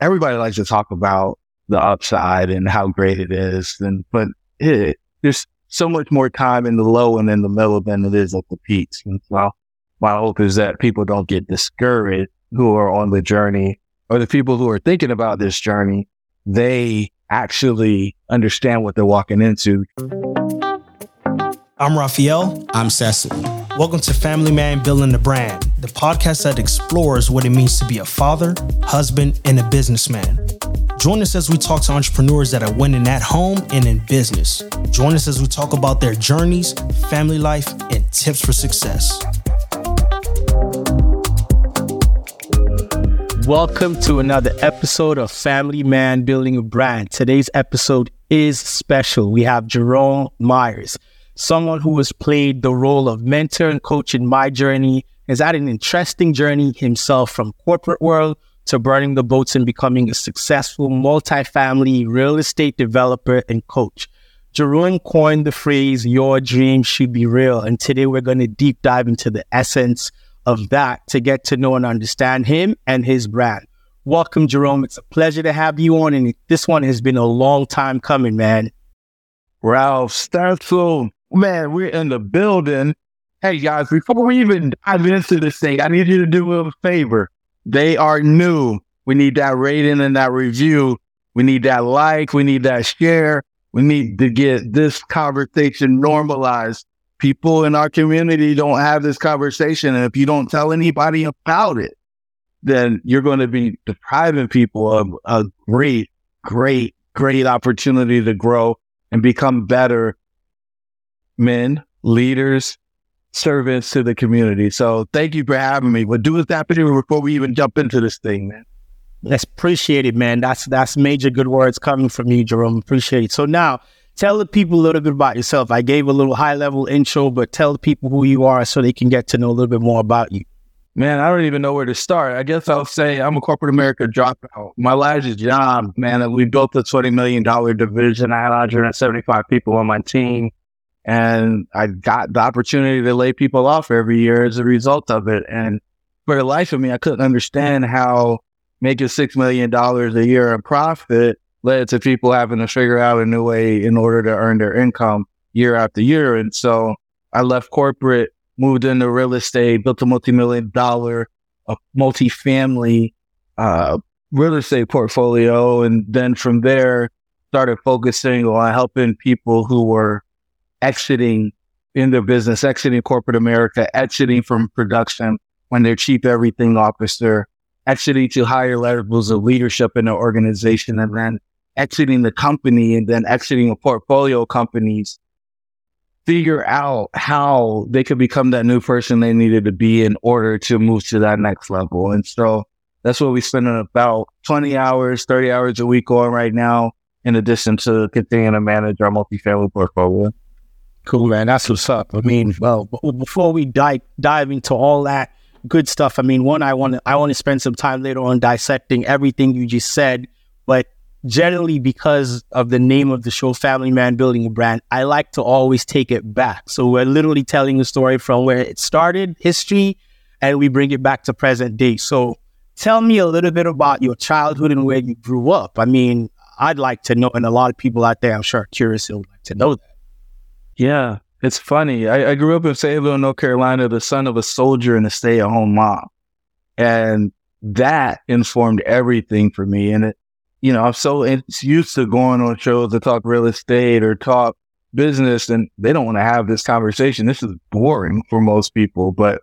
everybody likes to talk about the upside and how great it is. And, but it, there's so much more time in the low and in the middle than it is at the peaks. And so my hope is that people don't get discouraged who are on the journey or the people who are thinking about this journey. They actually understand what they're walking into. I'm Raphael. I'm Cecil. Welcome to Family Man Building the Brand, the podcast that explores what it means to be a father, husband, and a businessman. Join us as we talk to entrepreneurs that are winning at home and in business. Join us as we talk about their journeys, family life, and tips for success. Welcome to another episode of Family Man Building a Brand. Today's episode is special. We have Jerome Myers, someone who has played the role of mentor and coach in my journey, has had an interesting journey himself from corporate world to burning the boats and becoming a successful multifamily real estate developer and coach. Jerome coined the phrase, your dream should be real. And today we're going to deep dive into the essence of that to get to know and understand him and his brand. Welcome, Jerome. It's a pleasure to have you on. And this one has been a long time coming, man. Ralph start Stansel, man, we're in the building. Hey, guys, before we even dive into this thing, I need you to do a favor. They are new. We need that rating and that review. We need that like. We need that share. We need to get this conversation normalized people in our community don't have this conversation. And if you don't tell anybody about it, then you're going to be depriving people of a great, great, great opportunity to grow and become better men, leaders, servants to the community. So thank you for having me. But do us that before we even jump into this thing, man. That's appreciated, man. That's that's major good words coming from you, Jerome. Appreciate it. So now tell the people a little bit about yourself. I gave a little high level intro, but tell the people who you are so they can get to know a little bit more about you. Man, I don't even know where to start. I guess I'll say I'm a corporate America dropout. My last job, man, we built a $20 million division. I had 175 people on my team. And I got the opportunity to lay people off every year as a result of it. And for the life of me, I couldn't understand how making $6 million a year in profit led to people having to figure out a new way in order to earn their income year after year. And so I left corporate, moved into real estate, built a multi-million dollar, a multi-family, uh, real estate portfolio. And then from there, started focusing on helping people who were exiting in their business, exiting corporate America, exiting from production when their chief everything officer, exiting to higher levels of leadership in the organization, and then exiting the company and then exiting a portfolio companies, figure out how they could become that new person they needed to be in order to move to that next level. And so that's what we spend about 20 hours, 30 hours a week on right now, in addition to continuing to manage our multifamily portfolio. Cool, man. That's what's up. I mean, well, before we dive dive into all that good stuff, I mean, one, I want to I want to spend some time later on dissecting everything you just said. But generally because of the name of the show, Family Man Building a Brand, I like to always take it back. So we're literally telling the story from where it started, history, and we bring it back to present day. So tell me a little bit about your childhood and where you grew up. I mean, I'd like to know, and a lot of people out there, I'm sure, are curious and would like to know that. Yeah, it's funny. I, I grew up in Fayetteville, North Carolina, the son of a soldier and a stay at home mom. And that informed everything for me. And it, you know, I'm so used to going on shows to talk real estate or talk business, and they don't want to have this conversation. This is boring for most people, but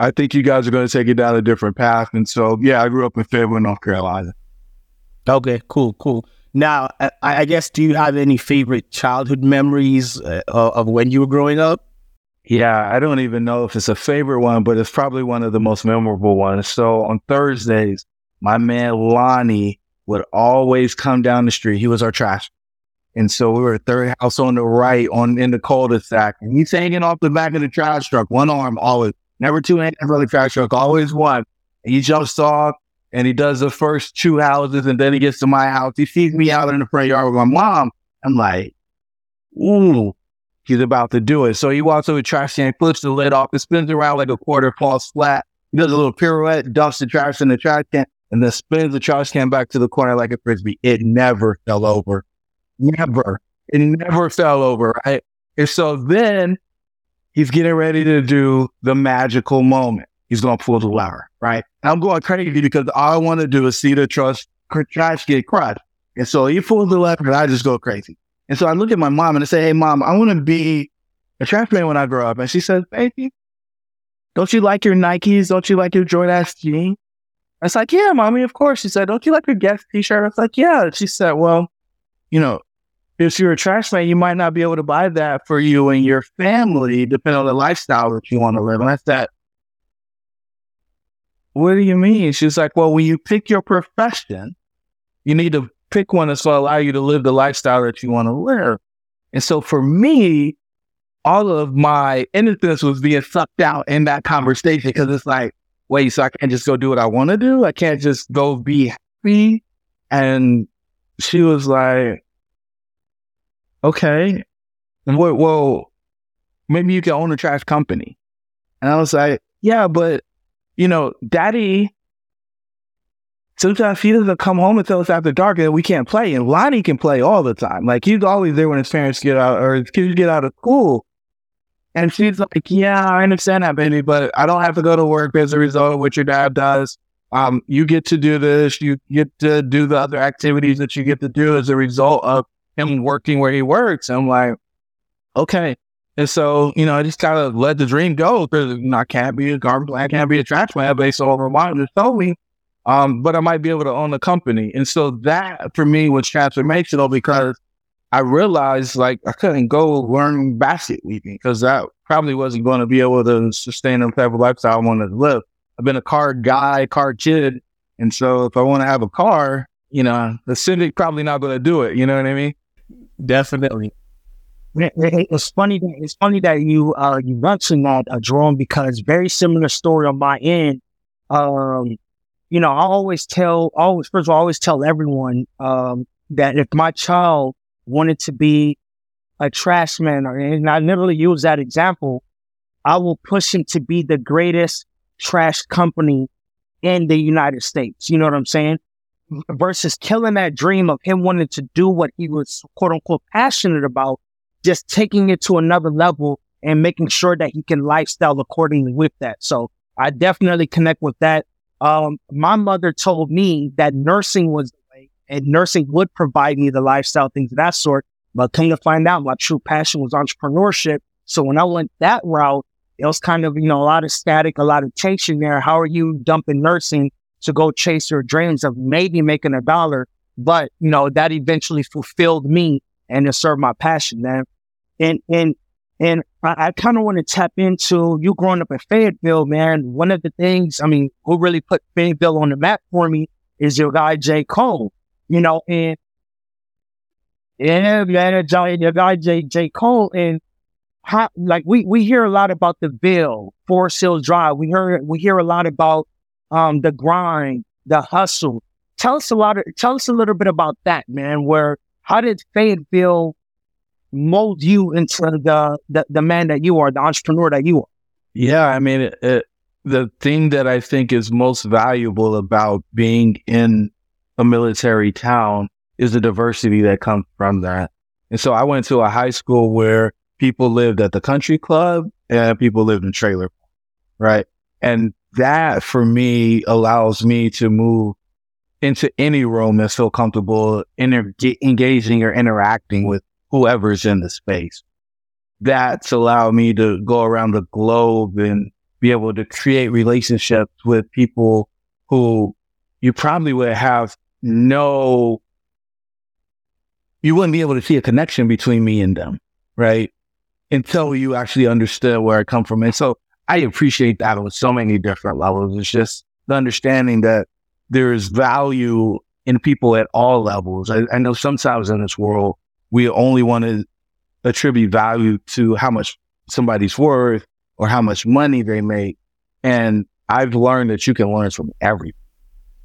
I think you guys are going to take it down a different path. And so, yeah, I grew up in Fayetteville, North Carolina. Okay, cool, cool. Now, I, guess, do you have any favorite childhood memories uh, of when you were growing up? Yeah, I don't even know if it's a favorite one, but it's probably one of the most memorable ones. So on Thursdays, my man Lonnie would always come down the street. He was our trash. And so we were third house on the right on in the cul-de-sac. And he's hanging off the back of the trash truck, one arm always, never two hands for the trash truck, always one. And he jumps off and he does the first two houses and then he gets to my house. He sees me out in the front yard with my mom. I'm like, ooh, he's about to do it. So he walks over the trash can, flips the lid off, it spins around like a quarter falls flat. He does a little pirouette, dumps the trash in the trash can and then spins the trash can back to the corner like a frisbee. It never fell over. Never. It never fell over. Right. And so then he's getting ready to do the magical moment. He's going to pull the lever, right? I'm going crazy because all I want to do is see the trash, trash get crushed. And so he pulls the lever and I just go crazy. And so I look at my mom and I say, Hey, mom, I want to be a trash man when I grow up. And she says, Baby, don't you like your Nikes? Don't you like your Jordan jeans? I was like, yeah, mommy, of course. She said, don't you like your Guess t-shirt? I was like, yeah. She said, well, you know, if you're a trash man, you might not be able to buy that for you and your family, depending on the lifestyle that you want to live. And I said, what do you mean? She's like, well, when you pick your profession, you need to pick one that's going to allow you to live the lifestyle that you want to live. And so for me, all of my innocence was being sucked out in that conversation because it's like, wait, so I can't just go do what I want to do? I can't just go be happy? And she was like, okay, well, well, maybe you can own a trash company. And I was like, yeah, but, you know, daddy, sometimes he doesn't come home until it's after dark and we can't play. And Lonnie can play all the time. Like he's always there when his parents get out or his kids get out of school. And she's like, Yeah, I understand that, baby, but I don't have to go to work as a result of what your dad does. Um, you get to do this, you get to do the other activities that you get to do as a result of him working where he works. I'm like, okay. And so, you know, I just kind of let the dream go because you know, I can't be a garbage I can't be a trash man based on what my just told me. Um, but I might be able to own a company. And so that for me was transformational because I realized like I couldn't go learn basket weaving because that probably wasn't going to be able to sustain the type of lifestyle I wanted to live. I've been a car guy, car kid. And so if I want to have a car, you know, the Civic probably not going to do it. You know what I mean? Definitely. It's funny. That, it's funny that you uh you mentioned that uh, Jerome because very similar story on my end. Um, you know, I always tell, always first of all, I always tell everyone um that if my child wanted to be a trash man, and I literally use that example, I will push him to be the greatest trash company in the United States. You know what I'm saying? Versus killing that dream of him wanting to do what he was quote unquote passionate about, just taking it to another level and making sure that he can lifestyle accordingly with that. So I definitely connect with that. Um, my mother told me that nursing was and nursing would provide me the lifestyle things of that sort. But come to find out, my true passion was entrepreneurship. So when I went that route, it was kind of, you know, a lot of static, a lot of tension there. How are you dumping nursing to go chase your dreams of maybe making a dollar? But, you know, that eventually fulfilled me and it served my passion, man. And, and, and I, I kind of want to tap into you growing up in Fayetteville, man. One of the things, I mean, who really put Fayetteville on the map for me is your guy, J. Cole you know, and yeah, man, your guy J J Cole, and how, like we we hear a lot about the Ville, Forest Hills Drive. We hear we hear a lot about um the grind, the hustle. Tell us a lot of tell us a little bit about that, man. Where how did Fayetteville mold you into the the, the man that you are, the entrepreneur that you are? Yeah, I mean, it, it, the thing that I think is most valuable about being in a military town is the diversity that comes from that. And so I went to a high school where people lived at the country club and people lived in trailer, right? And that for me allows me to move into any room and feel comfortable engaging or interacting with whoever's in the space. That's allowed me to go around the globe and be able to create relationships with people who you probably would have no, you wouldn't be able to see a connection between me and them, right? Until you actually understood where I come from. And so I appreciate that on so many different levels. It's just the understanding that there is value in people at all levels. I, I know sometimes in this world, we only want to attribute value to how much somebody's worth or how much money they make. And I've learned that you can learn from everybody.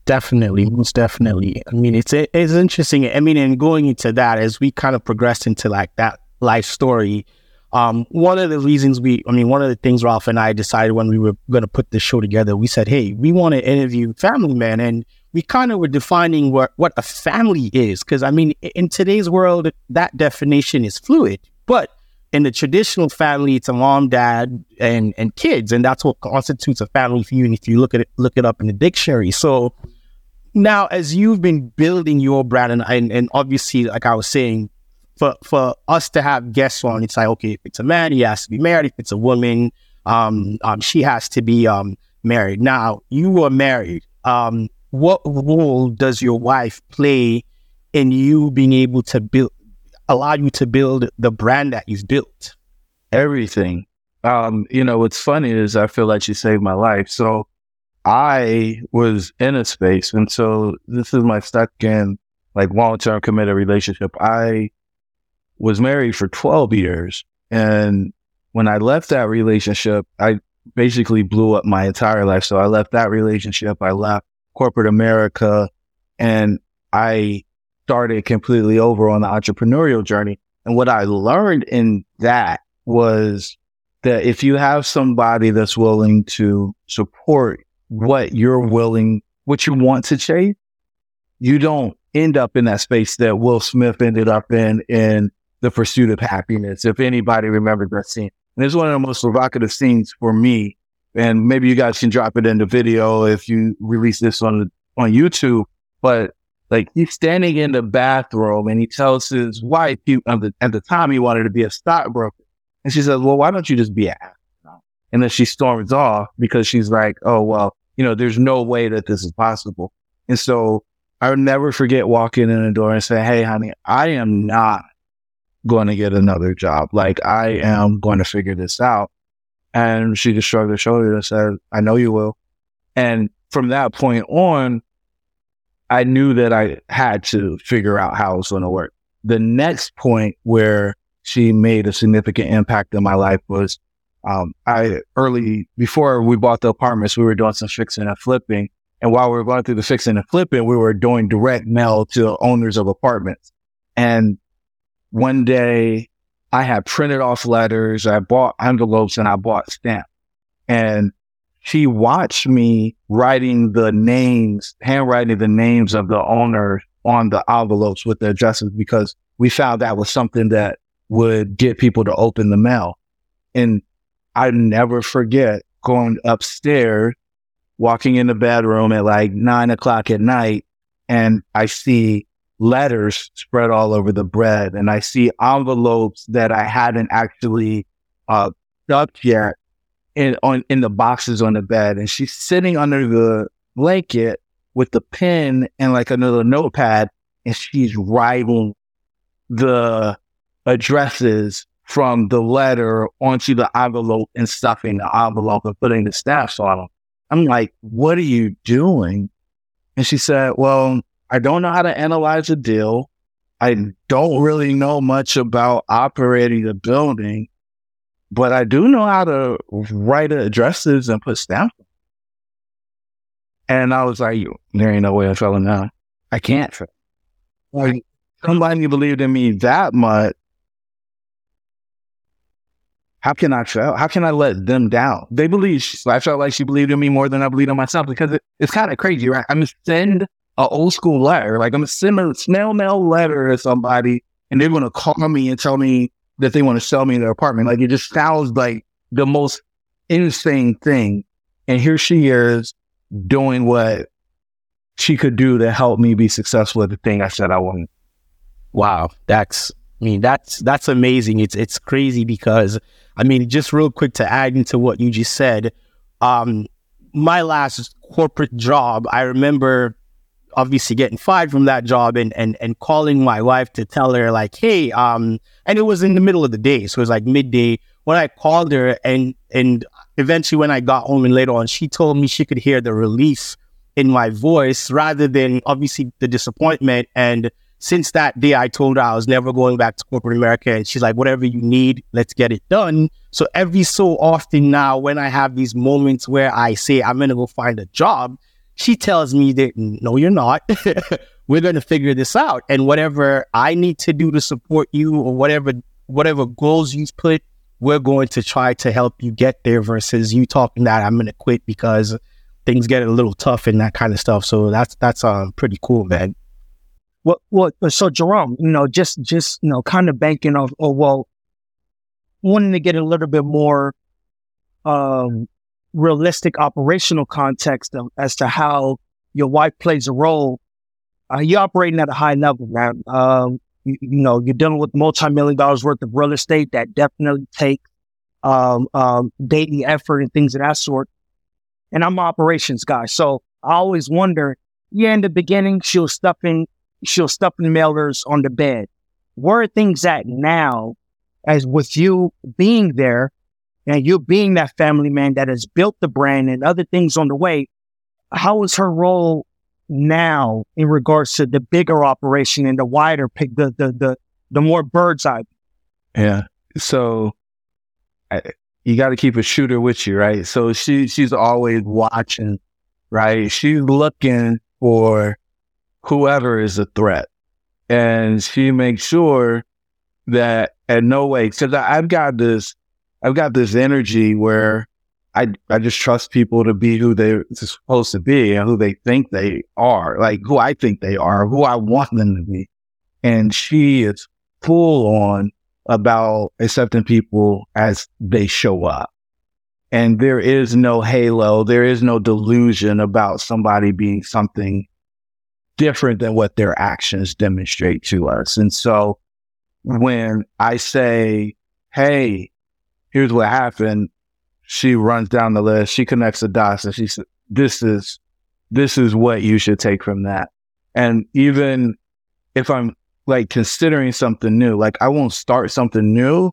Definitely, most definitely. I mean, it's it's interesting. I mean, and going into that as we kind of progressed into like that life story, um, one of the reasons we, I mean, one of the things Ralph and I decided when we were going to put this show together, we said, hey, we want to interview Family Man, and we kind of were defining what, what a family is. Because, I mean, in today's world, that definition is fluid. But in the traditional family, it's a mom, dad, and and kids, and that's what constitutes a family for you. And if you look at it, look it up in the dictionary. So now, as you've been building your brand, and and, and obviously, like I was saying, for for us to have guests on, it's like okay, if it's a man, he has to be married. If it's a woman, um, um she has to be um married. Now, you were married. Um, what role does your wife play in you being able to build allow you to build the brand that you've built? Everything. Um, you know, what's funny is I feel like she saved my life. So I was in a space, and so this is my second like long term committed relationship. I was married for 12 years. And when I left that relationship, I basically blew up my entire life. So I left that relationship. I left corporate America and I started completely over on the entrepreneurial journey. And what I learned in that was that if you have somebody that's willing to support what you're willing, what you want to chase, you don't end up in that space that Will Smith ended up in, in the pursuit of happiness. If anybody remembers that scene, and it's one of the most provocative scenes for me. And maybe you guys can drop it in the video if you release this on on YouTube. But like he's standing in the bathroom and he tells his wife, he, at, the, at the time he wanted to be a stockbroker. And she says, well, why don't you just be an? And then she storms off because she's like, oh, well, you know, there's no way that this is possible. And so I would never forget walking in the door and saying, hey, honey, I am not going to get another job. Like I am going to figure this out. And she just shrugged her shoulders and said, I know you will. And from that point on, I knew that I had to figure out how it was going to work. The next point where she made a significant impact in my life was um, I early before we bought the apartments, we were doing some fixing and flipping. And while we were going through the fixing and flipping, we were doing direct mail to owners of apartments. And one day I had printed off letters, I bought envelopes and I bought stamps. And she watched me writing the names, handwriting the names of the owners on the envelopes with the addresses because we found that was something that would get people to open the mail. And I never forget going upstairs, walking in the bedroom at like nine o'clock at night, and I see letters spread all over the bread, and I see envelopes that I hadn't actually uh, stuffed yet in on in the boxes on the bed, and she's sitting under the blanket with the pen and like another notepad, and she's writing the addresses from the letter onto the envelope and stuffing the envelope and putting the stamps on them. I'm like, what are you doing? And she said, well, I don't know how to analyze a deal. I don't really know much about operating a building but I do know how to write addresses and put stamps. And I was like, there ain't no way I'm in love. I can't. Like somebody believed in me that much. How can I fail? How can I let them down? They believe. I felt like she believed in me more than I believed in myself because it, it's kind of crazy, right? I'm send an old school letter, like I'm gonna send a snail mail letter to somebody, and they're gonna call me and tell me that they want to sell me their apartment. Like it just sounds like the most insane thing. And here she is doing what she could do to help me be successful at the thing I said I wanted. Wow. That's, I mean, that's, that's amazing. It's, it's crazy because, I mean, just real quick to add into what you just said, um, my last corporate job, I remember obviously getting fired from that job and and and calling my wife to tell her like, hey, um, and it was in the middle of the day, so it was like midday when I called her and and eventually when I got home and later on, she told me she could hear the relief in my voice rather than obviously the disappointment. And since that day, I told her I was never going back to corporate America. And she's like, whatever you need, let's get it done. So every so often now, when I have these moments where I say I'm going to go find a job, she tells me that, no, you're not. We're going to figure this out. And whatever I need to do to support you or whatever, whatever goals you've put, we're going to try to help you get there versus you talking that I'm going to quit because things get a little tough and that kind of stuff. So that's that's um pretty cool, man. Well, well, so Jerome, you know, just just you know, kind of banking off. Oh well, wanting to get a little bit more um, realistic operational context of, as to how your wife plays a role. Uh, you're operating at a high level, man. Um, you, you, know, you're dealing with multi-million dollars worth of real estate that definitely take um, um, daily effort and things of that sort. And I'm an operations guy, so I always wonder. Yeah, in the beginning, she was stuffing, she was stuffing mailers on the bed. Where are things at now? As with you being there, and you being that family man that has built the brand and other things on the way, how is her role now in regards to the bigger operation and the wider pick, the the the the more bird's eye? Yeah. So I, you got to keep a shooter with you, right? So she she's always watching, right? She's looking for whoever is a threat, and she makes sure that at no way because I've got this I've got this energy where I I just trust people to be who they're supposed to be and who they think they are, like who I think they are, who I want them to be. And she is full on about accepting people as they show up. And there is no halo, there is no delusion about somebody being something different than what their actions demonstrate to us. And so when I say, Hey, here's what happened. She runs down the list. She connects the dots and she said, this is, this is what you should take from that. And even if I'm like considering something new, like I won't start something new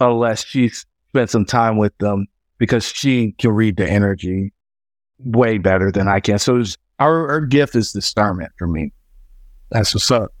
unless she spent some time with them because she can read the energy way better than I can. So our, our gift is discernment for me. That's what's up.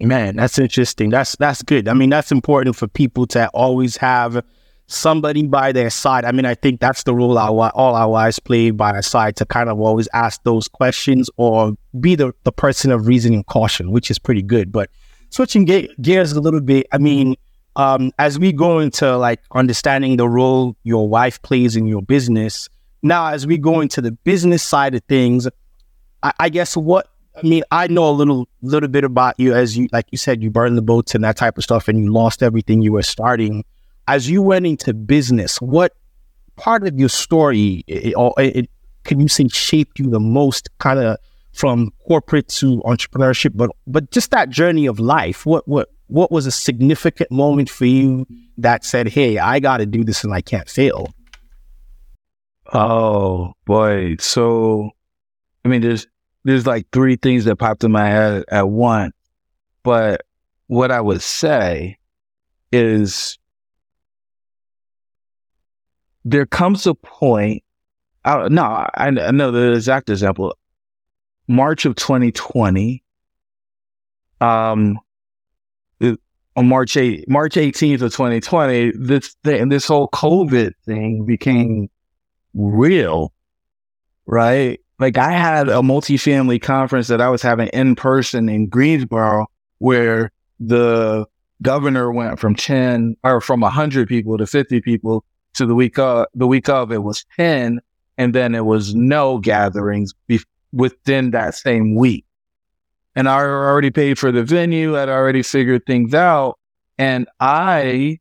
Man, that's interesting. That's that's good. I mean, that's important for people to always have somebody by their side. I mean, I think that's the role our, all our wives play by our side to kind of always ask those questions or be the, the person of reason and caution, which is pretty good. But switching ge- gears a little bit, I mean, um, as we go into like understanding the role your wife plays in your business, now as we go into the business side of things, I, I guess what I mean, I know a little little bit about you as you like you said, you burned the boats and that type of stuff, and you lost everything you were starting as you went into business, what part of your story it, it, it, can you say shaped you the most, kind of from corporate to entrepreneurship, but but just that journey of life? What what what was a significant moment for you that said, "Hey, I got to do this and I can't fail"? Oh boy, so I mean, there's there's like three things that popped in my head at once, but what I would say is there comes a point. I, no, I, I know the exact example. March of 2020. Um, on March 8, March 18th of 2020, this thing, this whole COVID thing became real, right? Like I had a multifamily conference that I was having in person in Greensboro where the governor went from 10 or from 100 people to 50 people to the week of the week of it was 10 and then it was no gatherings be- within that same week. And I already paid for the venue. I'd already figured things out. And I,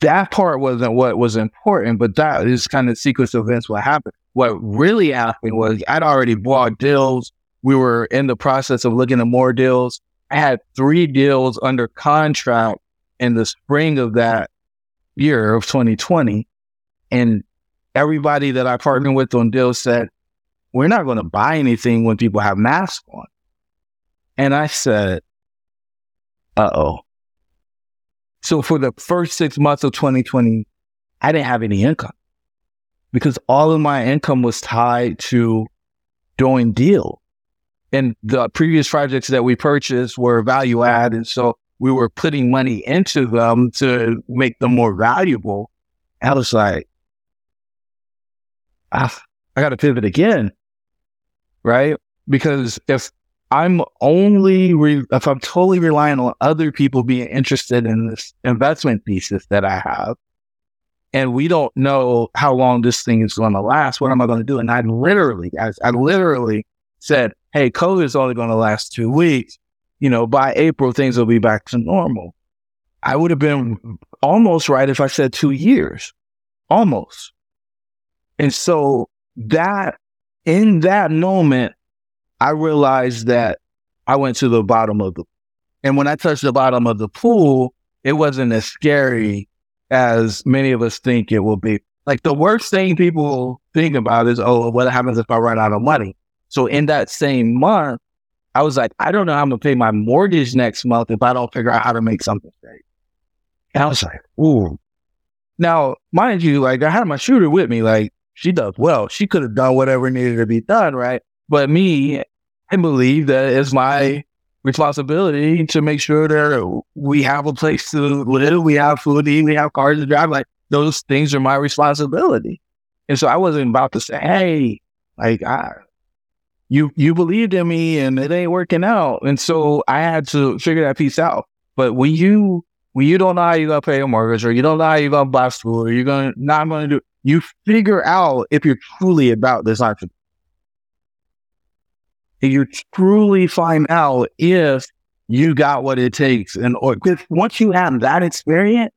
that part wasn't what was important, but that is kind of sequence of events what happened. What really happened was I'd already bought deals. We were in the process of looking at more deals. I had three deals under contract in the spring of that year of 2020. And everybody that I partnered with on deals said, we're not going to buy anything when people have masks on. And I said, uh oh. So for the first six months of 2020, I didn't have any income because all of my income was tied to doing deal. And the previous projects that we purchased were value add. And so we were putting money into them to make them more valuable. I was like, ah, I got to pivot again. Right. Because if I'm only, re- if I'm totally relying on other people being interested in this investment thesis that I have, and we don't know how long this thing is going to last. What am I going to do? And I literally, I, I literally said, Hey, COVID is only going to last two weeks. You know, by April, things will be back to normal. I would have been almost right if I said two years, almost. And so that in that moment, I realized that I went to the bottom of the, and when I touched the bottom of the pool, it wasn't as scary as many of us think it will be. Like the worst thing people think about is, oh, what happens if I run out of money? So in that same month, I was like, I don't know how I'm gonna pay my mortgage next month if I don't figure out how to make something straight. And I was like, ooh. Now, mind you, like I had my shooter with me, like she does well. She could have done whatever needed to be done, right? But me, I believe that it's my responsibility to make sure that we have a place to live, we have food to eat, we have cars to drive. Like those things are my responsibility. And so I wasn't about to say, hey, like I you you believed in me and it ain't working out. And so I had to figure that piece out. But when you when you don't know how you're gonna pay a mortgage or you don't know how you're gonna buy school or you're gonna not gonna do you figure out if you're truly about this entrepreneur you truly find out if you got what it takes. And or once you have that experience,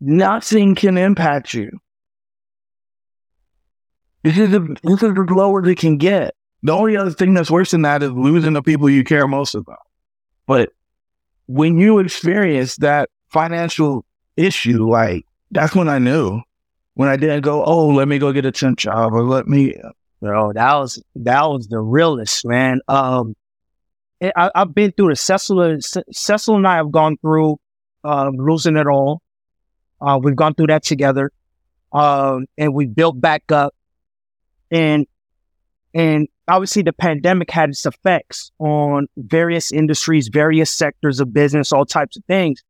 nothing can impact you. This is the this is the lower it can get. The only other thing that's worse than that is losing the people you care most about. But when you experience that financial issue, like that's when I knew. When I didn't go, oh, let me go get a temp job or let me Bro, that was that was the realest, man. Um, I, have been through the Cecil. Cecil and I have gone through um, losing it all. Uh, we've gone through that together, um, and we built back up. And and obviously, the pandemic had its effects on various industries, various sectors of business, all types of things.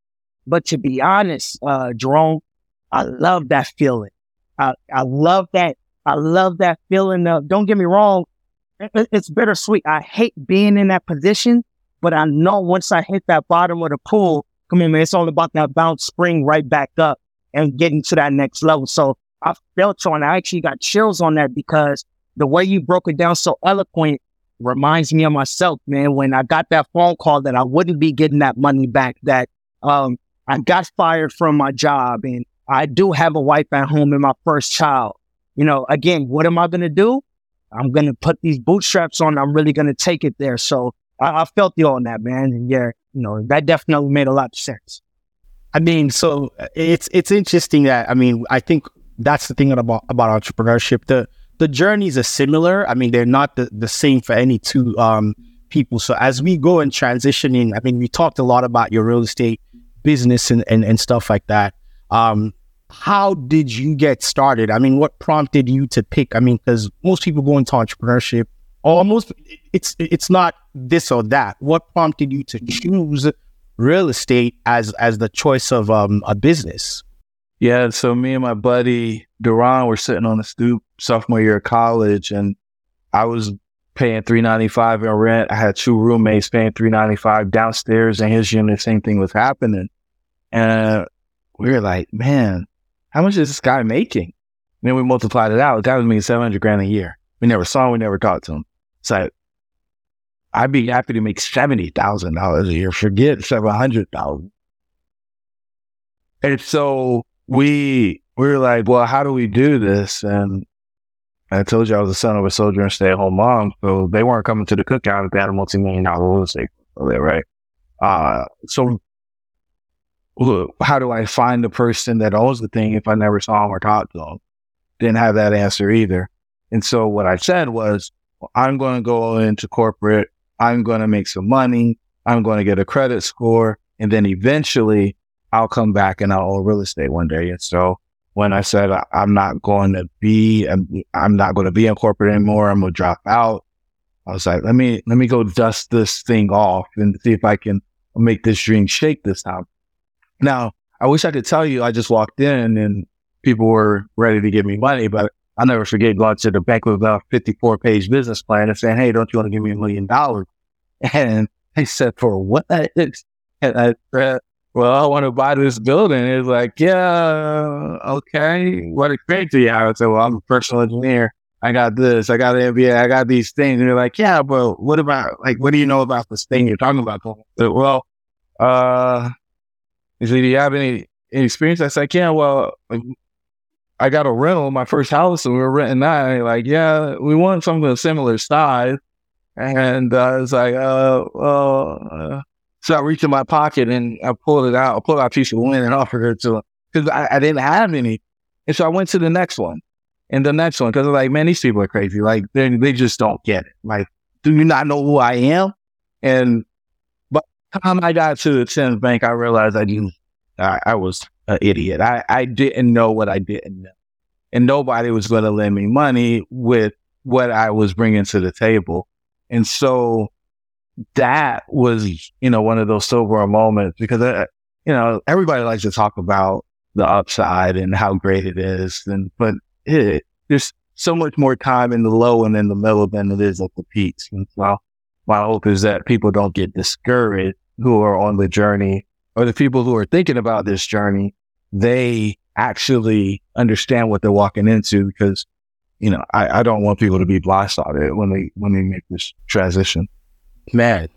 But to be honest, uh, Jerome, I love that feeling. I, I love that I love that feeling of, don't get me wrong, it's bittersweet. I hate being in that position, but I know once I hit that bottom of the pool, come in, man, it's all about that bounce spring right back up and getting to that next level. So I felt on, I actually got chills on that because the way you broke it down so eloquent reminds me of myself, man, when I got that phone call that I wouldn't be getting that money back, that, um, I got fired from my job and I do have a wife at home and my first child you know, again, what am I going to do? I'm going to put these bootstraps on. I'm really going to take it there. So I, I felt you on that, man. And yeah, you know, that definitely made a lot of sense. I mean, so it's it's interesting that I mean, I think that's the thing about about entrepreneurship. The the journeys are similar. I mean, they're not the, the same for any two um, people. So as we go and transitioning, I mean, we talked a lot about your real estate business and, and, and stuff like that. Um, how did you get started? I mean, what prompted you to pick? I mean, because most people go into entrepreneurship, almost it's it's not this or that. What prompted you to choose real estate as as the choice of um, a business? Yeah, so me and my buddy Duran were sitting on the stoop sophomore year of college, and I was paying three ninety five in rent. I had two roommates paying three ninety five downstairs in his unit. The same thing was happening, and we were like, man, how much is this guy making? And then we multiplied it out. The guy was making 700 grand a year. We never saw him. We never talked to him. So I'd be happy to make $70,000 a year. Forget 700,000. And so we, we were like, well, how do we do this? And I told you I was the son of a soldier and stay at home mom. So they weren't coming to the cookout if they had a multi-million dollar real estate portfolio, right? Uh, so look, how do I find the person that owns the thing if I never saw or talked to him? Didn't have that answer either. And so what I said was, I'm going to go into corporate. I'm going to make some money. I'm going to get a credit score. And then eventually I'll come back and I'll own real estate one day. And so when I said I'm not going to be, I'm not going to be in corporate anymore, I'm going to drop out. I was like, let me, let me go dust this thing off and see if I can make this dream shake this time. Now, I wish I could tell you I just walked in and people were ready to give me money, but I'll never forget going to the bank with a 54 page business plan and saying, Hey, don't you want to give me a million dollars? And they said, for what? And I, well, I want to buy this building. It's like, yeah, okay. What experience do you have? I said, well, I'm a personal engineer. I got this, I got an MBA, I got these things. And they're like, yeah, but what about, like, what do you know about this thing you're talking about? Said, well, uh, he said, do you have any, any experience? I said, yeah, well, I got a rental, my first house, and we were renting that. And like, yeah, we want something similar size. And uh, I was like, uh, well, uh, so I reached in my pocket and I pulled it out, I pulled out a piece of lint and offered it to because I, I, didn't have any. And so I went to the next one and the next one because I'm like, man, these people are crazy. Like they they just don't get it. Like, do you not know who I am? And by the time I got to the tenth bank, I realized I didn't. I, I was an idiot. I, I didn't know what I didn't know, and nobody was going to lend me money with what I was bringing to the table. And so that was, you know, one of those sober moments because, uh, you know, everybody likes to talk about the upside and how great it is. And, but it, there's so much more time in the low and in the middle than it is at the peaks. And so my hope is that people don't get discouraged who are on the journey or the people who are thinking about this journey. They actually understand what they're walking into because, you know, I, I don't want people to be blindsided when they, when they make this transition. Man,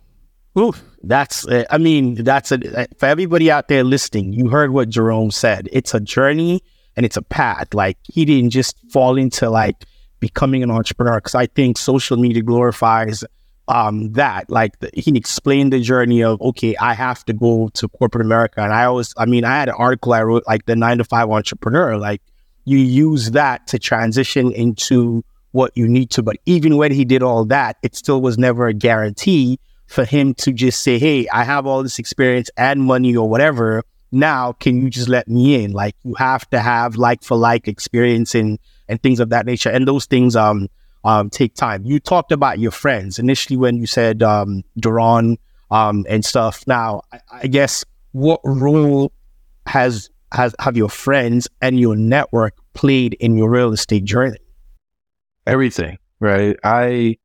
Oof, that's, uh, I mean, that's a, uh, for everybody out there listening, you heard what Jerome said. It's a journey and it's a path. Like he didn't just fall into like becoming an entrepreneur. Cause I think social media glorifies um, that. Like the, he explained the journey of, okay, I have to go to corporate America. And I always, I mean, I had an article I wrote like the nine to five entrepreneur. Like you use that to transition into what you need to. But even when he did all that, it still was never a guarantee for him to just say, Hey, I have all this experience and money or whatever. Now, can you just let me in? Like you have to have like for like experience and, and things of that nature. And those things, um, um, take time. You talked about your friends initially when you said, um, Duran, um, and stuff. Now, I, I guess what role has, has, have your friends and your network played in your real estate journey? Everything, right? I,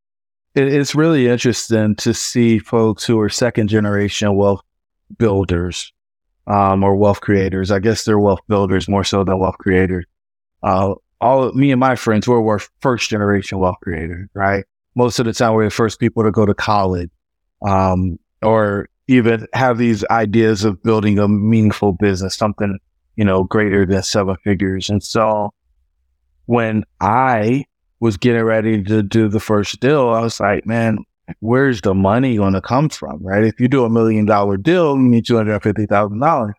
it, it's really interesting to see folks who are second generation wealth builders, um, or wealth creators. I guess they're wealth builders more so than wealth creators. Uh, all me and my friends were, were first generation wealth creators, right? Most of the time, we're the first people to go to college, um, or even have these ideas of building a meaningful business, something, you know, greater than seven figures. And so when I was getting ready to do the first deal, I was like, man, where's the money going to come from? Right. If you do a million dollar deal, you need $250,000.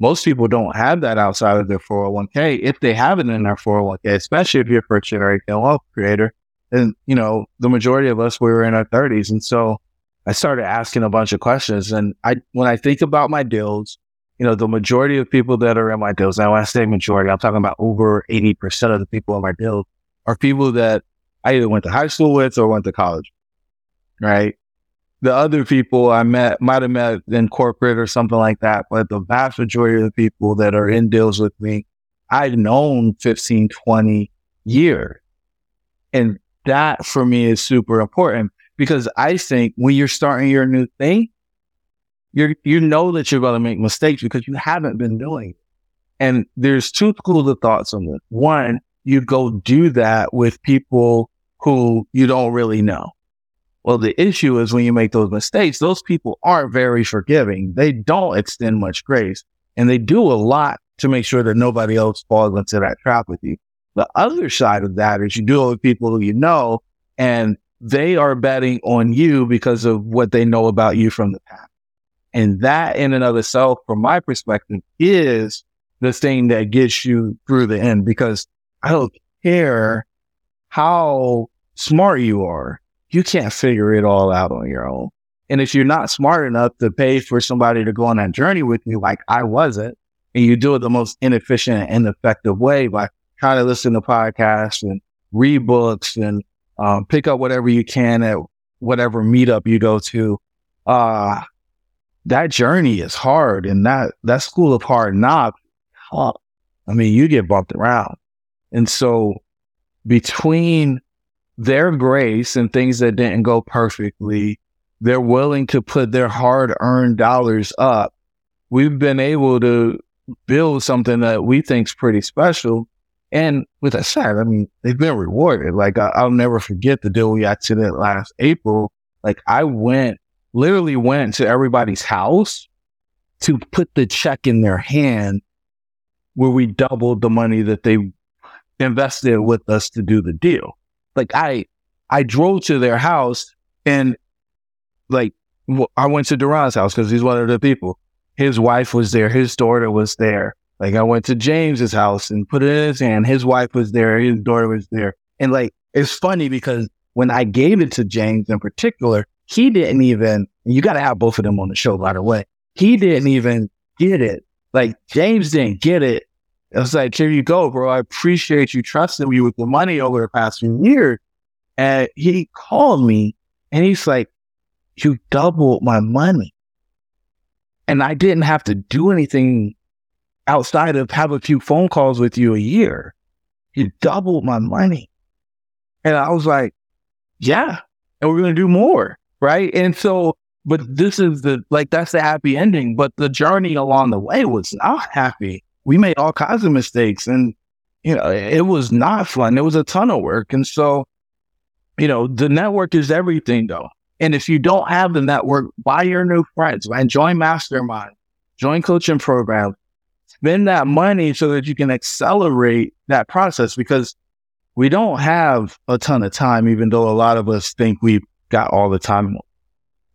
Most people don't have that outside of their 401k. If they have it in their 401k, especially if you're a first generation wealth creator, then, you know, the majority of us, we were in our thirties. And so I started asking a bunch of questions. And I, when I think about my deals, you know, the majority of people that are in my deals, now when I say majority, I'm talking about over 80% of the people in my deals are people that I either went to high school with or went to college, right? The other people I met might have met in corporate or something like that, but the vast majority of the people that are in deals with me, I've known 15, 20 years. And that for me is super important because I think when you're starting your new thing, you you know that you're going to make mistakes because you haven't been doing it. And there's two schools of thoughts on this. One, you go do that with people who you don't really know. Well, the issue is when you make those mistakes, those people aren't very forgiving. They don't extend much grace and they do a lot to make sure that nobody else falls into that trap with you. The other side of that is you do it with people who you know and they are betting on you because of what they know about you from the past. And that in and of itself, from my perspective, is the thing that gets you through the end because I don't care how smart you are. You can't figure it all out on your own. And if you're not smart enough to pay for somebody to go on that journey with you, like I wasn't, and you do it the most inefficient and effective way by trying to listen to podcasts and read books and um, pick up whatever you can at whatever meetup you go to, uh, that journey is hard. And that, that school of hard knocks, I mean, you get bumped around. And so between their grace and things that didn't go perfectly, they're willing to put their hard earned dollars up we've been able to build something that we think's pretty special. And with that said, I mean, they've been rewarded. Like I, will never forget the deal we that last April. Like I went, literally went to everybody's house to put the check in their hand where we doubled the money that they invested with us to do the deal. Like I, I drove to their house and like I went to Duran's house because he's one of the people. His wife was there. His daughter was there. Like I went to James's house and put it in his hand. His wife was there. His daughter was there. And like, it's funny because when I gave it to James in particular, he didn't even, you got to have both of them on the show, by the way. He didn't even get it. Like James didn't get it. It was like, here you go, bro. I appreciate you trusting me with the money over the past few years. And he called me and he's like, you doubled my money. And I didn't have to do anything outside of have a few phone calls with you a year. You doubled my money. And I was like, yeah, and we're going to do more. Right. And so, but this is the, like, that's the happy ending. But the journey along the way was not happy. We made all kinds of mistakes and, you know, it was not fun. It was a ton of work. And so, you know, the network is everything though. And if you don't have the network, buy your new friends, man. Join mastermind, join coaching program, spend that money so that you can accelerate that process because we don't have a ton of time, even though a lot of us think we've got all the time.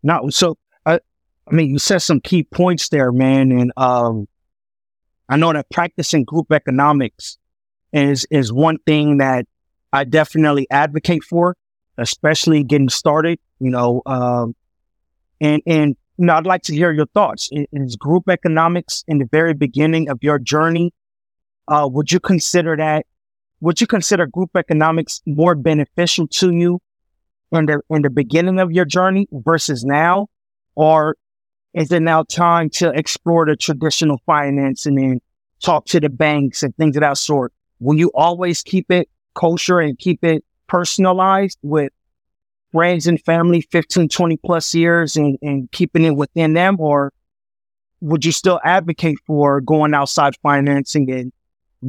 No, so I, I mean, you said some key points there, man, and um, I know that practicing group economics is is one thing that I definitely advocate for especially getting started, you know, um, and, and, you know, I'd like to hear your thoughts. Is group economics in the very beginning of your journey? Uh, would you consider that, would you consider group economics more beneficial to you in the, in the beginning of your journey versus now? Or is it now time to explore the traditional finance and talk to the banks and things of that sort? Will you always keep it kosher and keep it personalized with friends and family 15, 20 plus years and, and keeping it within them? Or would you still advocate for going outside financing and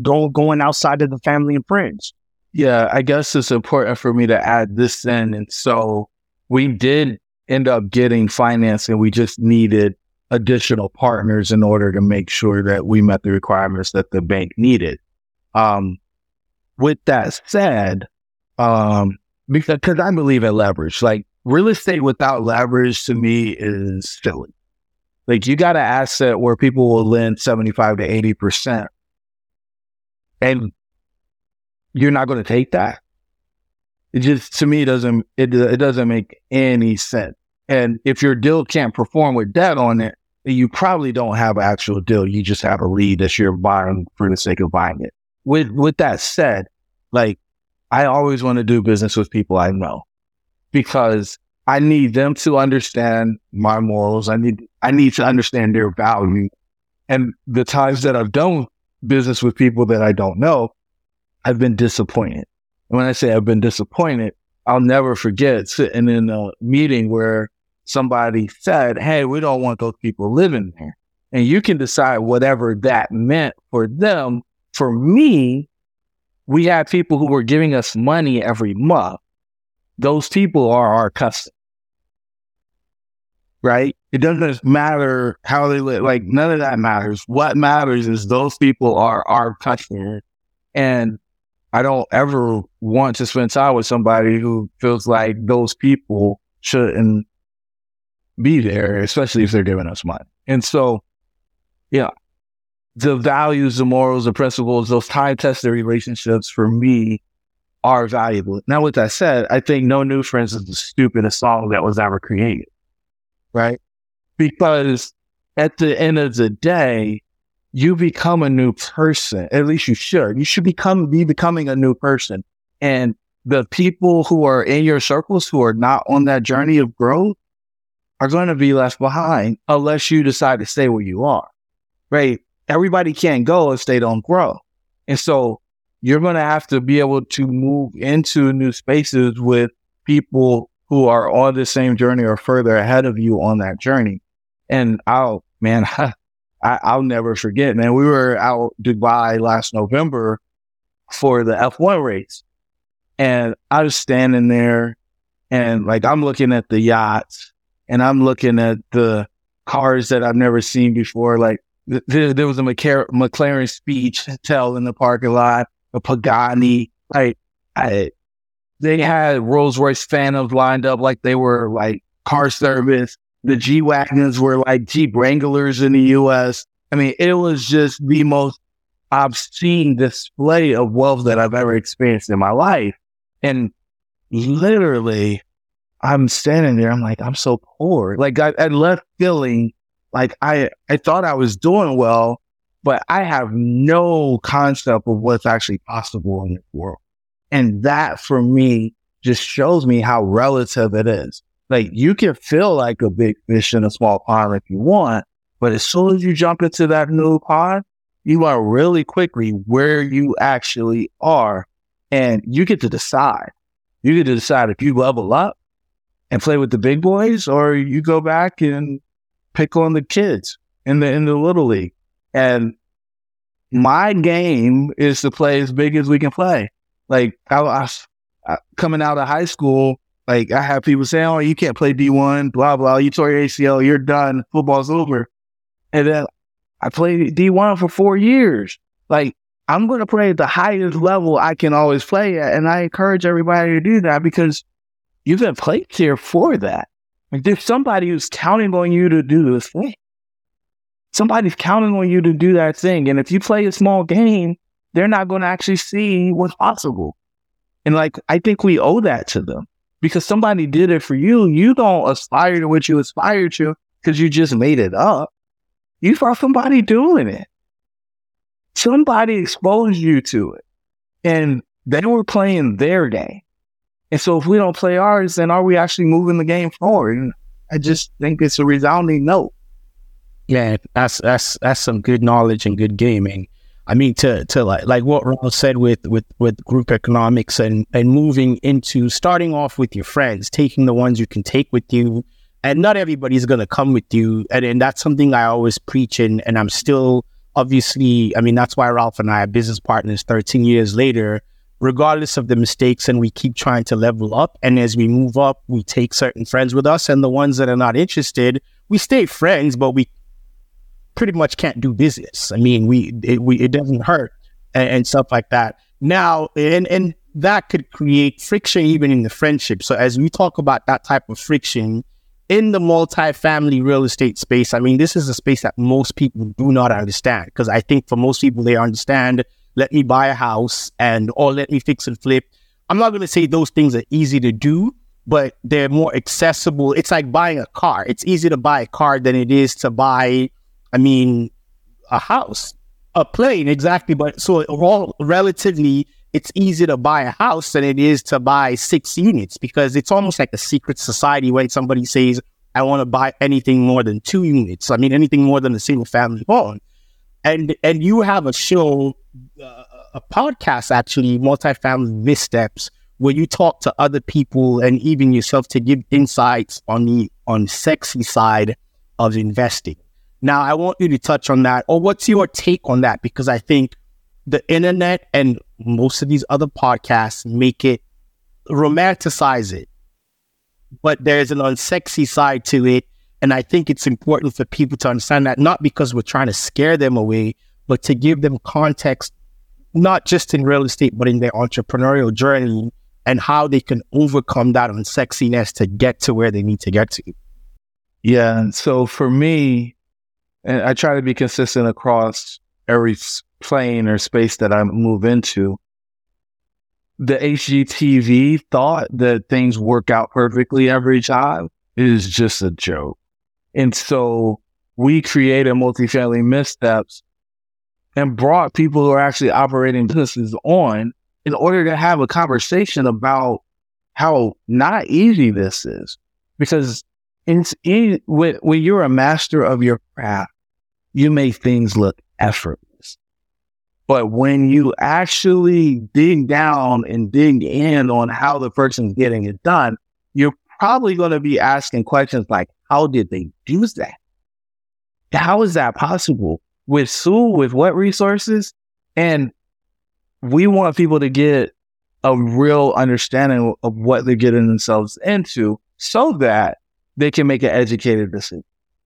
go, going outside of the family and friends? Yeah, I guess it's important for me to add this in. And so we did end up getting financing. We just needed additional partners in order to make sure that we met the requirements that the bank needed. Um, with that said, um, because cause I believe in leverage. Like real estate without leverage to me is silly. Like you got an asset where people will lend 75 to 80%. And you're not going to take that. It just, to me, doesn't, it, it doesn't make any sense. And if your deal can't perform with debt on it, you probably don't have an actual deal. You just have a lead that you're buying for the sake of buying it. With, with that said, like I always want to do business with people I know because I need them to understand my morals. I need I need to understand their value. And the times that I've done business with people that I don't know, I've been disappointed. When I say I've been disappointed, I'll never forget sitting in a meeting where somebody said, Hey, we don't want those people living there. And you can decide whatever that meant for them. For me, we had people who were giving us money every month. Those people are our customers. Right? It doesn't matter how they live. Like none of that matters. What matters is those people are our customers. And I don't ever want to spend time with somebody who feels like those people shouldn't be there, especially if they're giving us money. And so, yeah, the values, the morals, the principles, those time tested relationships for me are valuable. Now, with that said, I think No New Friends is the stupidest song that was ever created. Right? Because at the end of the day, you become a new person. At least you should. You should become be becoming a new person. And the people who are in your circles who are not on that journey of growth are going to be left behind unless you decide to stay where you are. Right? everybody can't go if they don't grow. And so you're going to have to be able to move into new spaces with people who are on the same journey or further ahead of you on that journey. And I'll, man, I, will never forget, man. We were out Dubai last November for the F1 race. And I was standing there and like I'm looking at the yachts and I'm looking at the cars that I've never seen before. Like th- there was a McLaren, McLaren speech tell in the parking lot, a Pagani. Like I, they had Rolls Royce Phantoms lined up like they were like car service. The G Wagons were like Jeep Wranglers in the US. I mean, it was just the most obscene display of wealth that I've ever experienced in my life. And literally, I'm standing there. I'm like, I'm so poor. Like I, I left feeling like I, I thought I was doing well, but I have no concept of what's actually possible in this world. And that for me just shows me how relative it is. Like you can feel like a big fish in a small pond if you want, but as soon as you jump into that new pond, you learn really quickly where you actually are and you get to decide. You get to decide if you level up and play with the big boys or you go back and pick on the kids in the in the little league. And my game is to play as big as we can play. Like I, I, I coming out of high school, like I have people saying, "Oh, you can't play D one, blah blah. You tore your ACL, you're done. Football's over." And then I played D1 for four years. Like, I'm going to play at the highest level I can always play at. And I encourage everybody to do that because you've been placed here for that. Like, there's somebody who's counting on you to do this thing. Somebody's counting on you to do that thing. And if you play a small game, they're not going to actually see what's possible. And like, I think we owe that to them because somebody did it for you. You don't aspire to what you aspire to because you just made it up. You saw somebody doing it. Somebody exposed you to it. And they were playing their game. And so if we don't play ours, then are we actually moving the game forward? And I just think it's a resounding no. Yeah, that's that's that's some good knowledge and good gaming. I mean, to to like like what Ron said with with with group economics and and moving into starting off with your friends, taking the ones you can take with you, and not everybody's going to come with you. And, and that's something I always preach. And, and I'm still obviously, I mean, that's why Ralph and I are business partners 13 years later, regardless of the mistakes. And we keep trying to level up. And as we move up, we take certain friends with us. And the ones that are not interested, we stay friends, but we pretty much can't do business. I mean, we, it, we, it doesn't hurt and, and stuff like that. Now, and, and that could create friction even in the friendship. So as we talk about that type of friction, in the multifamily real estate space, I mean, this is a space that most people do not understand because I think for most people, they understand let me buy a house and or let me fix and flip. I'm not going to say those things are easy to do, but they're more accessible. It's like buying a car. It's easier to buy a car than it is to buy, I mean, a house, a plane, exactly. But so all relatively it's easier to buy a house than it is to buy six units because it's almost like a secret society when somebody says, I want to buy anything more than two units. I mean, anything more than a single family home. And, and you have a show, uh, a podcast actually, multifamily missteps, where you talk to other people and even yourself to give insights on the on sexy side of investing. Now, I want you to touch on that, or what's your take on that? Because I think the internet and most of these other podcasts make it romanticize it, but there's an unsexy side to it. And I think it's important for people to understand that not because we're trying to scare them away, but to give them context, not just in real estate, but in their entrepreneurial journey and how they can overcome that unsexiness to get to where they need to get to. Yeah. So for me, and I try to be consistent across every plane or space that I move into, the HGTV thought that things work out perfectly every time is just a joke. And so we created multifamily missteps and brought people who are actually operating businesses on in order to have a conversation about how not easy this is. Because it's when, when you're a master of your craft, you make things look effortless. But when you actually dig down and dig in on how the person's getting it done, you're probably going to be asking questions like, how did they do that? how is that possible? With who, with what resources? And we want people to get a real understanding of what they're getting themselves into so that they can make an educated decision.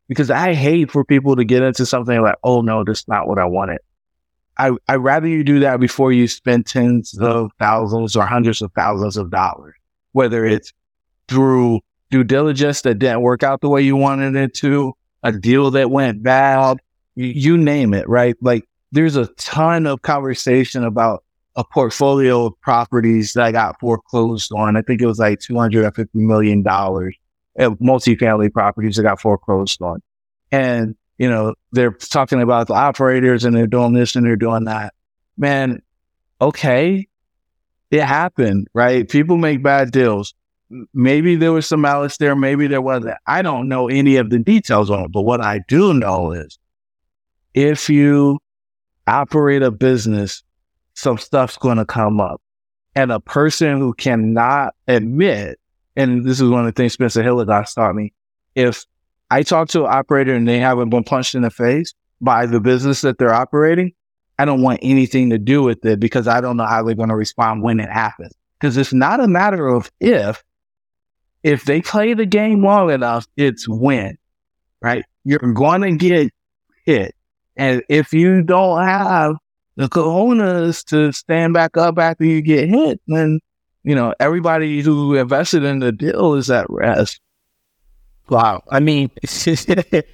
Because I hate for people to get into something like, oh no, that's not what I wanted. I, I'd rather you do that before you spend tens of thousands or hundreds of thousands of dollars, whether it's through due diligence that didn't work out the way you wanted it to, a deal that went bad, you, you name it, right? Like there's a ton of conversation about a portfolio of properties that I got foreclosed on. I think it was like $250 million Uh, multifamily properties that got foreclosed on. And, you know, they're talking about the operators and they're doing this and they're doing that. Man, okay. It happened, right? People make bad deals. Maybe there was some malice there. Maybe there wasn't. I don't know any of the details on it, but what I do know is if you operate a business some stuff's going to come up. And a person who cannot admit, and this is one of the things Spencer Hilligoss taught me, if I talk to an operator and they haven't been punched in the face by the business that they're operating, I don't want anything to do with it because I don't know how they're going to respond when it happens. Because it's not a matter of if. If they play the game long enough, it's when, right? You're going to get hit. And if you don't have the cojones to stand back up after you get hit, then you know everybody who invested in the deal is at rest. Wow, I mean, that,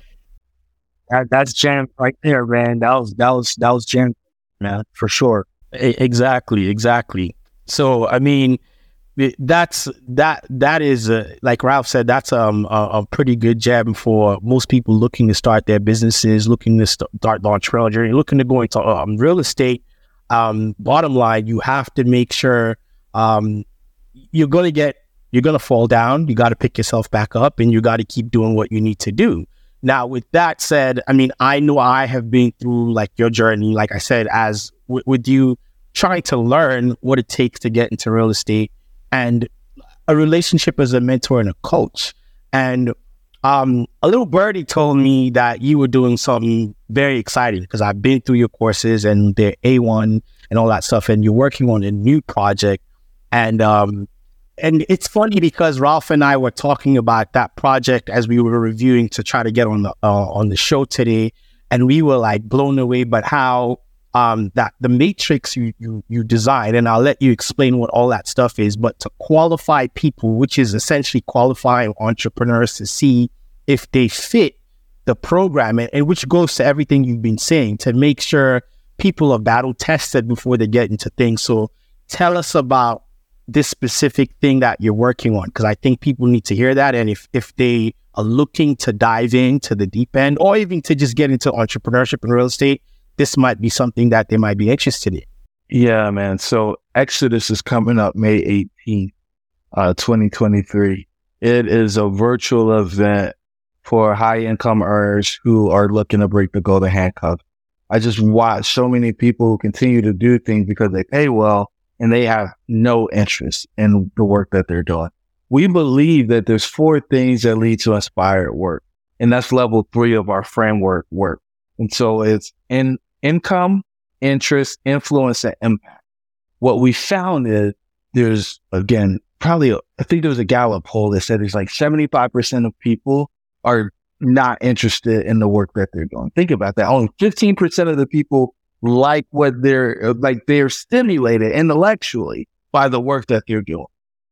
that's jam right there, man. That was that was that was jam, man, for sure. Exactly, exactly. So, I mean, that's that that is uh, like Ralph said that's um, a, a, pretty good gem for most people looking to start their businesses looking to start their entrepreneurial journey looking to go into um, real estate um, bottom line you have to make sure um, you're going to get you're going to fall down you got to pick yourself back up and you got to keep doing what you need to do now with that said i mean i know i have been through like your journey like i said as w- with you trying to learn what it takes to get into real estate and a relationship as a mentor and a coach. And um, a little birdie told me that you were doing something very exciting because I've been through your courses and they're A1 and all that stuff, and you're working on a new project. And um, and it's funny because Ralph and I were talking about that project as we were reviewing to try to get on the uh, on the show today, and we were like blown away. But how um, that the matrix you, you you design, and I'll let you explain what all that stuff is. But to qualify people, which is essentially qualifying entrepreneurs to see if they fit the program, and, and which goes to everything you've been saying to make sure people are battle tested before they get into things. So tell us about this specific thing that you're working on because I think people need to hear that, and if if they are looking to dive into the deep end or even to just get into entrepreneurship and real estate this might be something that they might be interested in. Yeah, man. So Exodus is coming up May 18th, uh, 2023. It is a virtual event for high income earners who are looking to break the golden handcuff. I just watch so many people who continue to do things because they pay well and they have no interest in the work that they're doing. We believe that there's four things that lead to inspired work. And that's level three of our framework work. And so it's in income, interest, influence, and impact. What we found is there's, again, probably, a, I think there was a Gallup poll that said there's like 75% of people are not interested in the work that they're doing. Think about that. Only 15% of the people like what they're, like they're stimulated intellectually by the work that they're doing.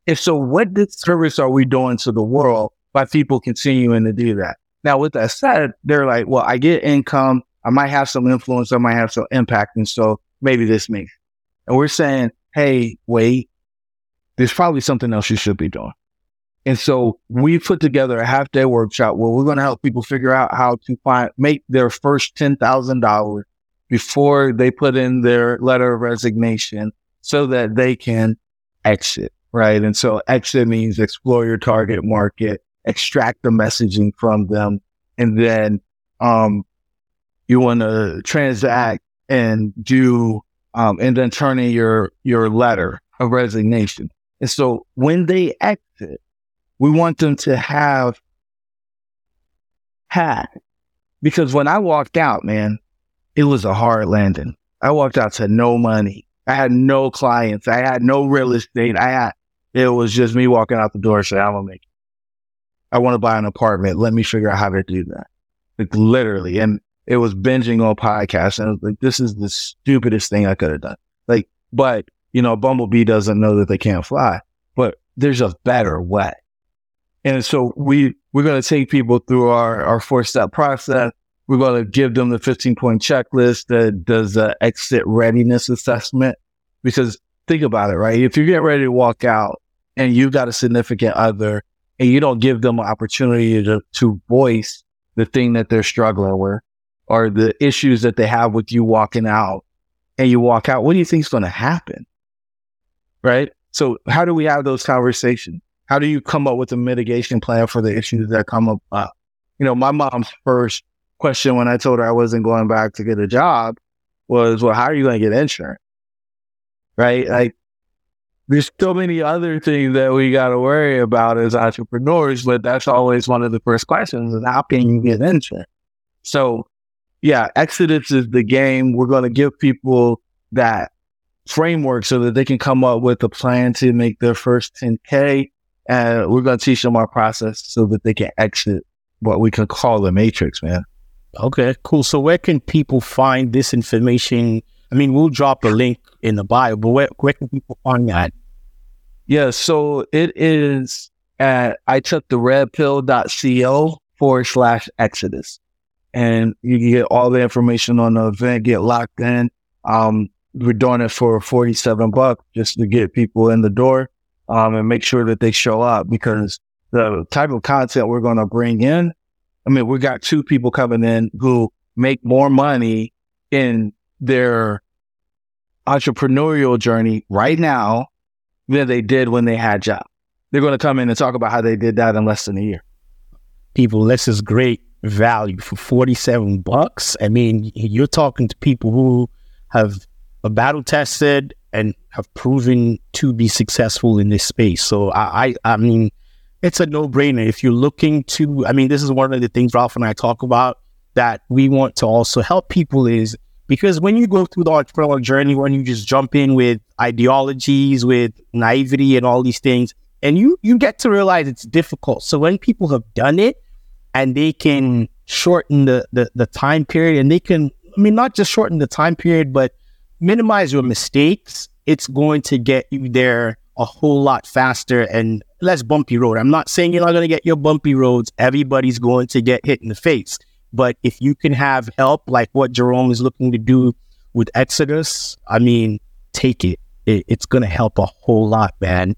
If so, what disservice are we doing to the world by people continuing to do that? Now, with that said, they're like, well, I get income. I might have some influence. I might have some impact. And so maybe this makes, and we're saying, Hey, wait, there's probably something else you should be doing. And so we put together a half day workshop where we're going to help people figure out how to find, make their first $10,000 before they put in their letter of resignation so that they can exit. Right. And so exit means explore your target market, extract the messaging from them, and then, um, you want to transact and do, um, and then turn in your, your letter of resignation. And so when they exit, we want them to have had because when I walked out, man, it was a hard landing. I walked out to no money. I had no clients. I had no real estate. I had, it was just me walking out the door saying, I'm going to make it. I want to buy an apartment. Let me figure out how to do that. Like literally. And it was binging on podcasts. And I was like, this is the stupidest thing I could have done. Like, but, you know, Bumblebee doesn't know that they can't fly, but there's a better way. And so we, we're going to take people through our, our four step process. We're going to give them the 15 point checklist that does the exit readiness assessment. Because think about it, right? If you get ready to walk out and you've got a significant other and you don't give them an opportunity to, to voice the thing that they're struggling with or the issues that they have with you walking out and you walk out, what do you think is going to happen? Right. So how do we have those conversations? How do you come up with a mitigation plan for the issues that come up? Uh, you know, my mom's first question when I told her I wasn't going back to get a job was, well, how are you going to get insurance? Right. Like there's so many other things that we got to worry about as entrepreneurs, but that's always one of the first questions is how can you get insurance? So yeah, Exodus is the game. We're going to give people that framework so that they can come up with a plan to make their first 10K. And we're going to teach them our process so that they can exit what we can call the matrix, man. Okay, cool. So where can people find this information? I mean, we'll drop a link in the bio, but where, where can people find that? Yeah, so it is at I took the red pill.co forward slash exodus. And you can get all the information on the event, get locked in. Um, we're doing it for 47 bucks just to get people in the door, um, and make sure that they show up because the type of content we're going to bring in. I mean, we got two people coming in who make more money in their entrepreneurial journey right now than they did when they had jobs. They're going to come in and talk about how they did that in less than a year. People, this is great value for 47 bucks. I mean, you're talking to people who have a battle tested and have proven to be successful in this space. So I, I, I mean, it's a no brainer. If you're looking to, I mean, this is one of the things Ralph and I talk about that we want to also help people is because when you go through the entrepreneurial journey, when you just jump in with ideologies, with naivety and all these things, and you you get to realize it's difficult. So when people have done it and they can shorten the, the, the time period and they can, I mean, not just shorten the time period, but minimize your mistakes, it's going to get you there a whole lot faster and less bumpy road. I'm not saying you're not going to get your bumpy roads. Everybody's going to get hit in the face. But if you can have help like what Jerome is looking to do with Exodus, I mean, take it. it it's going to help a whole lot, man.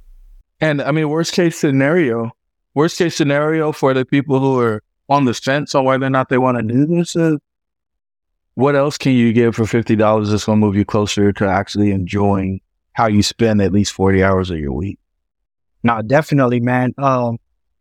And I mean, worst case scenario, worst case scenario for the people who are on the fence on whether or not they want to do this is what else can you get for fifty dollars that's gonna move you closer to actually enjoying how you spend at least forty hours of your week? No, definitely, man. Um,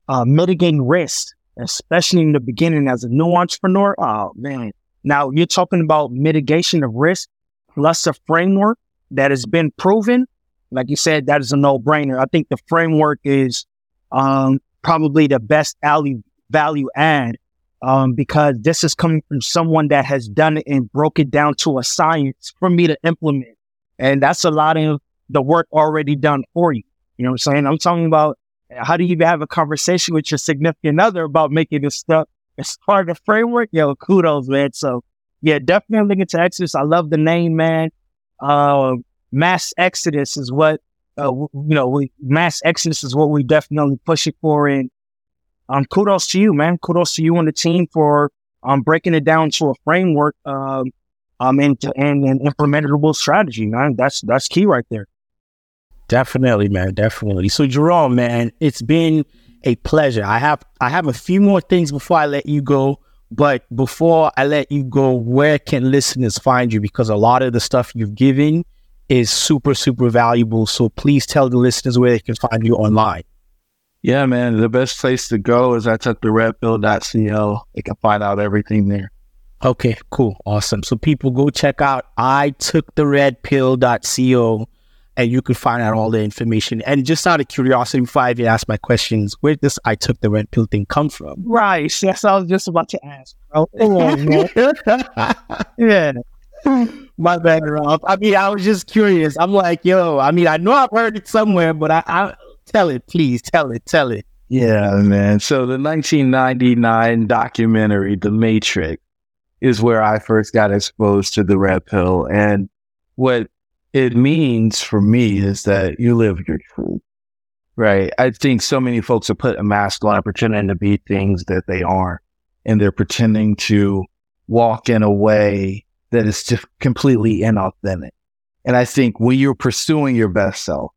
uh, mitigating risk especially in the beginning as a new entrepreneur. Oh man. Now you're talking about mitigation of risk plus a framework that has been proven. Like you said, that is a no brainer. I think the framework is, um, probably the best value, value add, um, because this is coming from someone that has done it and broke it down to a science for me to implement. And that's a lot of the work already done for you. You know what I'm saying? I'm talking about how do you have a conversation with your significant other about making this stuff as part of the framework? Yo, kudos, man. So yeah, definitely looking to Exodus. I love the name, man. Uh, mass Exodus is what, uh, you know, we, mass Exodus is what we definitely pushing for. And, um, kudos to you, man. Kudos to you and the team for, um, breaking it down to a framework, um, um, and, and, and implementable strategy, man. That's, that's key right there. Definitely, man. Definitely. So, Jerome, man, it's been a pleasure. I have I have a few more things before I let you go. But before I let you go, where can listeners find you? Because a lot of the stuff you've given is super, super valuable. So please tell the listeners where they can find you online. Yeah, man. The best place to go is took the redpill.co. They can find out everything there. Okay, cool. Awesome. So people go check out I took the redpill.co and you can find out all the information. And just out of curiosity, before I even ask my questions, where does I took the red pill thing come from? Right. Yes, I was just about to ask. Bro. yeah. My bad, Rob. I mean, I was just curious. I'm like, yo, I mean, I know I've heard it somewhere, but I, I tell it, please, tell it, tell it. Yeah, man. So the 1999 documentary, The Matrix, is where I first got exposed to the red pill. And what it means for me is that you live your truth, right? I think so many folks are put a mask on pretending to be things that they aren't. And they're pretending to walk in a way that is just completely inauthentic. And I think when you're pursuing your best self,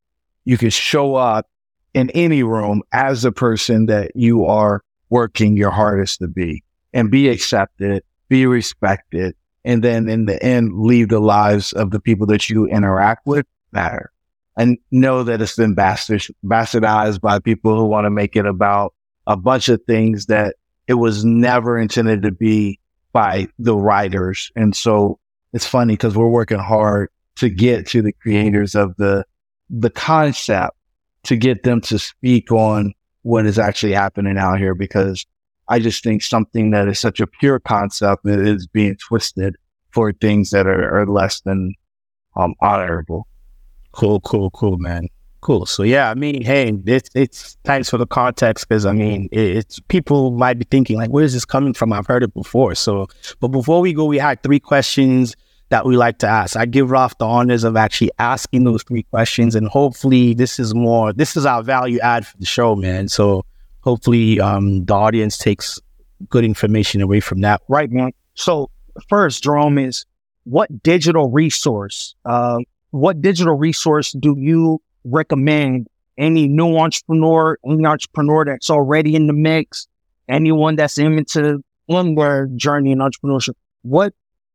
you can show up in any room as the person that you are working your hardest to be and be accepted, be respected, and then in the end, leave the lives of the people that you interact with matter. And know that it's been bastardized by people who want to make it about a bunch of things that it was never intended to be by the writers. And so it's funny because we're working hard to get to the creators of the, the concept to get them to speak on what is actually happening out here because I just think something that is such a pure concept is being twisted for things that are, are less than um, honorable. Cool, cool, cool, man. Cool. So yeah, I mean, hey, it's it's thanks for the context because I mean, it's people might be thinking like, where is this coming from? I've heard it before. So, but before we go, we had three questions that we like to ask. I give Ralph the honors of actually asking those three questions, and hopefully, this is more. This is our value add for the show, man. So hopefully um, the audience takes good information away from that. Right, man. So first, Jerome, is what digital resource, uh, what digital resource do you recommend any new entrepreneur, any entrepreneur that's already in the mix, anyone that's into one word journey in entrepreneurship? What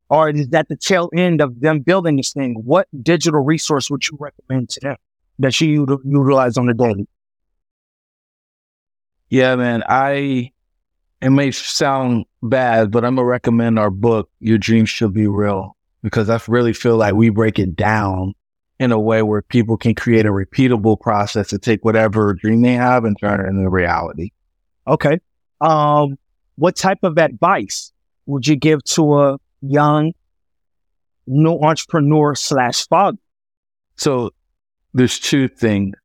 or is that the tail end of them building this thing? What digital resource would you recommend to them that you utilize on a daily? Yeah, man. I it may sound bad, but I'm gonna recommend our book, Your Dreams Should Be Real, because I really feel like we break it down in a way where people can create a repeatable process to take whatever dream they have and turn it into reality. Okay. Um, what type of advice would you give to a young new entrepreneur slash father? So there's two things.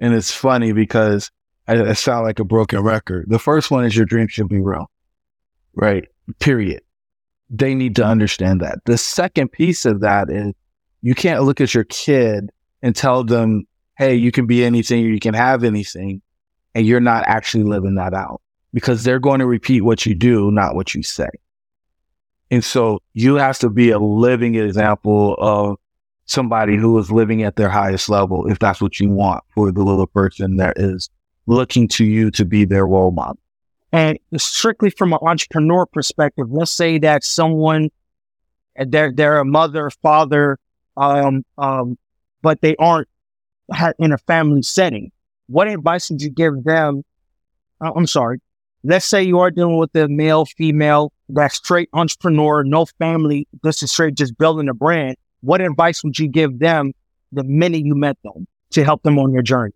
And it's funny because I, I sound like a broken record. The first one is your dream should be real, right? Period. They need to understand that. The second piece of that is you can't look at your kid and tell them, Hey, you can be anything or you can have anything. And you're not actually living that out because they're going to repeat what you do, not what you say. And so you have to be a living example of somebody who is living at their highest level, if that's what you want for the little person that is looking to you to be their role model. And strictly from an entrepreneur perspective, let's say that someone they're they're a mother, father, um, um, but they aren't in a family setting. What advice would you give them? Uh, I'm sorry. Let's say you are dealing with a male, female, that straight entrepreneur, no family. This is straight just building a brand. What advice would you give them the minute you met them to help them on your journey?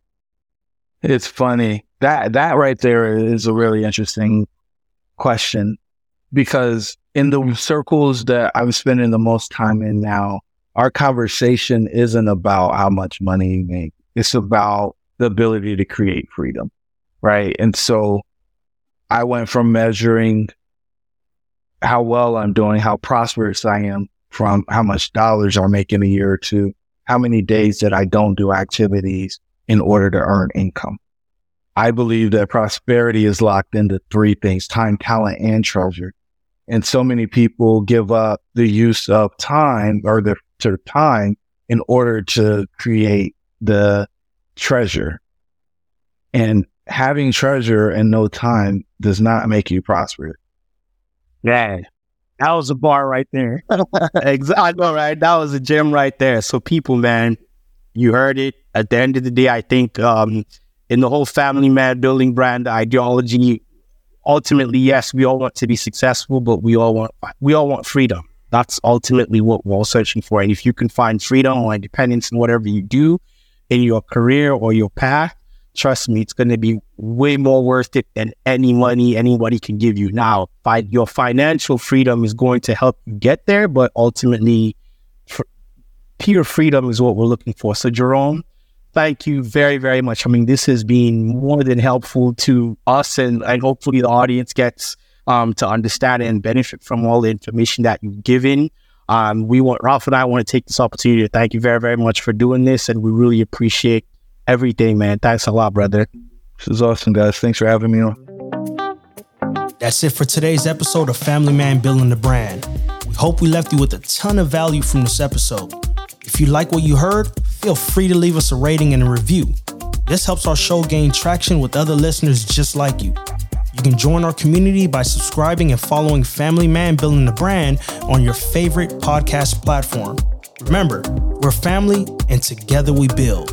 It's funny. That that right there is a really interesting question because in the circles that I'm spending the most time in now, our conversation isn't about how much money you make. It's about the ability to create freedom. Right. And so I went from measuring how well I'm doing, how prosperous I am from how much dollars I'm making a year to how many days that I don't do activities in order to earn income. I believe that prosperity is locked into three things, time, talent, and treasure. And so many people give up the use of time or their, their time in order to create the treasure. And having treasure and no time does not make you prosperous. Yeah. That was a bar right there. exactly. Right. That was a gem right there. So people, man, you heard it. At the end of the day, I think um, in the whole family man building brand ideology, ultimately, yes, we all want to be successful, but we all want we all want freedom, That's ultimately what we're all searching for. And if you can find freedom or independence in whatever you do in your career or your path, trust me, it's going to be way more worth it than any money anybody can give you. Now, your financial freedom is going to help you get there, but ultimately, pure freedom is what we're looking for. So, Jerome, thank you very, very much. I mean, this has been more than helpful to us, and, and hopefully, the audience gets um, to understand and benefit from all the information that you've given. Um, we want Ralph and I want to take this opportunity to thank you very, very much for doing this, and we really appreciate everything, man. Thanks a lot, brother. This is awesome, guys. Thanks for having me on. That's it for today's episode of Family Man Building the Brand. We hope we left you with a ton of value from this episode. If you like what you heard, feel free to leave us a rating and a review. This helps our show gain traction with other listeners just like you. You can join our community by subscribing and following Family Man Building the Brand on your favorite podcast platform. Remember, we're family and together we build.